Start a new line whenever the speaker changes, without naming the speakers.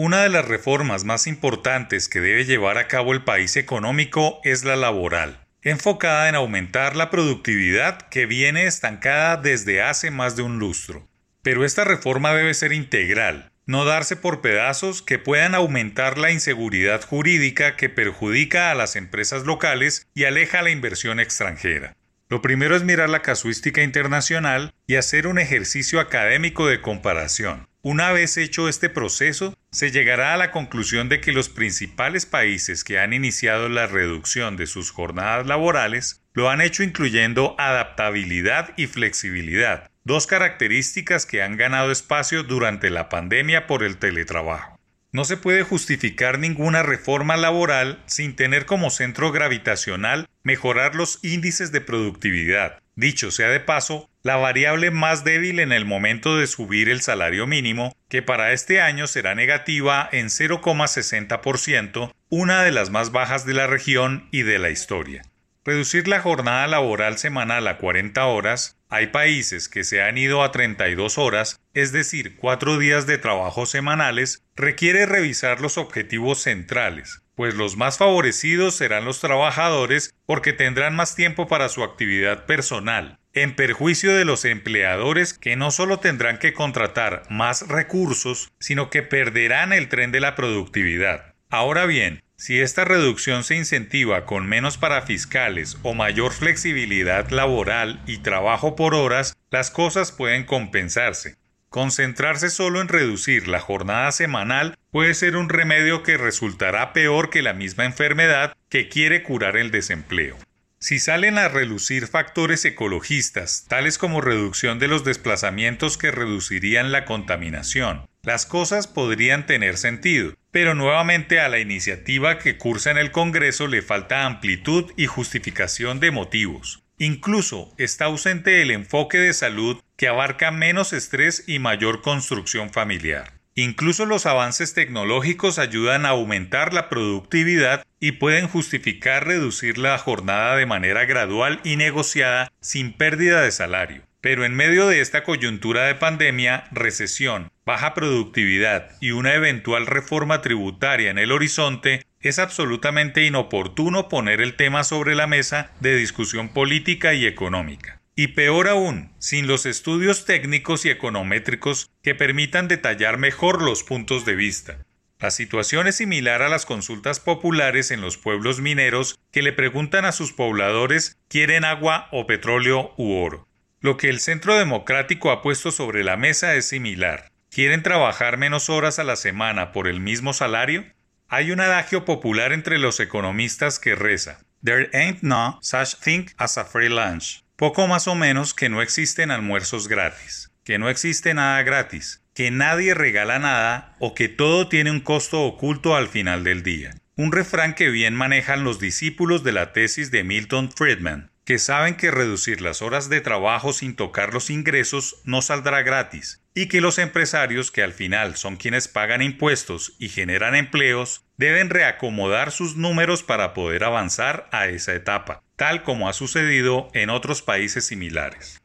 Una de las reformas más importantes que debe llevar a cabo el país económico es la laboral, enfocada en aumentar la productividad que viene estancada desde hace más de un lustro. Pero esta reforma debe ser integral, no darse por pedazos que puedan aumentar la inseguridad jurídica que perjudica a las empresas locales y aleja la inversión extranjera. Lo primero es mirar la casuística internacional y hacer un ejercicio académico de comparación. Una vez hecho este proceso, se llegará a la conclusión de que los principales países que han iniciado la reducción de sus jornadas laborales lo han hecho incluyendo adaptabilidad y flexibilidad, dos características que han ganado espacio durante la pandemia por el teletrabajo. No se puede justificar ninguna reforma laboral sin tener como centro gravitacional mejorar los índices de productividad. Dicho sea de paso, la variable más débil en el momento de subir el salario mínimo, que para este año será negativa en 0,60%, una de las más bajas de la región y de la historia. Reducir la jornada laboral semanal a 40 horas, hay países que se han ido a 32 horas, es decir, cuatro días de trabajo semanales, requiere revisar los objetivos centrales, pues los más favorecidos serán los trabajadores porque tendrán más tiempo para su actividad personal, en perjuicio de los empleadores que no solo tendrán que contratar más recursos, sino que perderán el tren de la productividad. Ahora bien, si esta reducción se incentiva con menos parafiscales o mayor flexibilidad laboral y trabajo por horas, las cosas pueden compensarse. Concentrarse solo en reducir la jornada semanal puede ser un remedio que resultará peor que la misma enfermedad que quiere curar el desempleo. Si salen a relucir factores ecologistas, tales como reducción de los desplazamientos que reducirían la contaminación, las cosas podrían tener sentido, pero nuevamente a la iniciativa que cursa en el Congreso le falta amplitud y justificación de motivos. Incluso está ausente el enfoque de salud que abarca menos estrés y mayor construcción familiar. Incluso los avances tecnológicos ayudan a aumentar la productividad y pueden justificar reducir la jornada de manera gradual y negociada sin pérdida de salario. Pero en medio de esta coyuntura de pandemia, recesión, baja productividad y una eventual reforma tributaria en el horizonte, es absolutamente inoportuno poner el tema sobre la mesa de discusión política y económica. Y peor aún, sin los estudios técnicos y econométricos que permitan detallar mejor los puntos de vista. La situación es similar a las consultas populares en los pueblos mineros que le preguntan a sus pobladores quieren agua o petróleo u oro. Lo que el Centro Democrático ha puesto sobre la mesa es similar. ¿Quieren trabajar menos horas a la semana por el mismo salario? Hay un adagio popular entre los economistas que reza There ain't no such thing as a free lunch. Poco más o menos que no existen almuerzos gratis, que no existe nada gratis, que nadie regala nada o que todo tiene un costo oculto al final del día. Un refrán que bien manejan los discípulos de la tesis de Milton Friedman, que saben que reducir las horas de trabajo sin tocar los ingresos no saldrá gratis, y que los empresarios, que al final son quienes pagan impuestos y generan empleos, deben reacomodar sus números para poder avanzar a esa etapa tal como ha sucedido en otros países similares.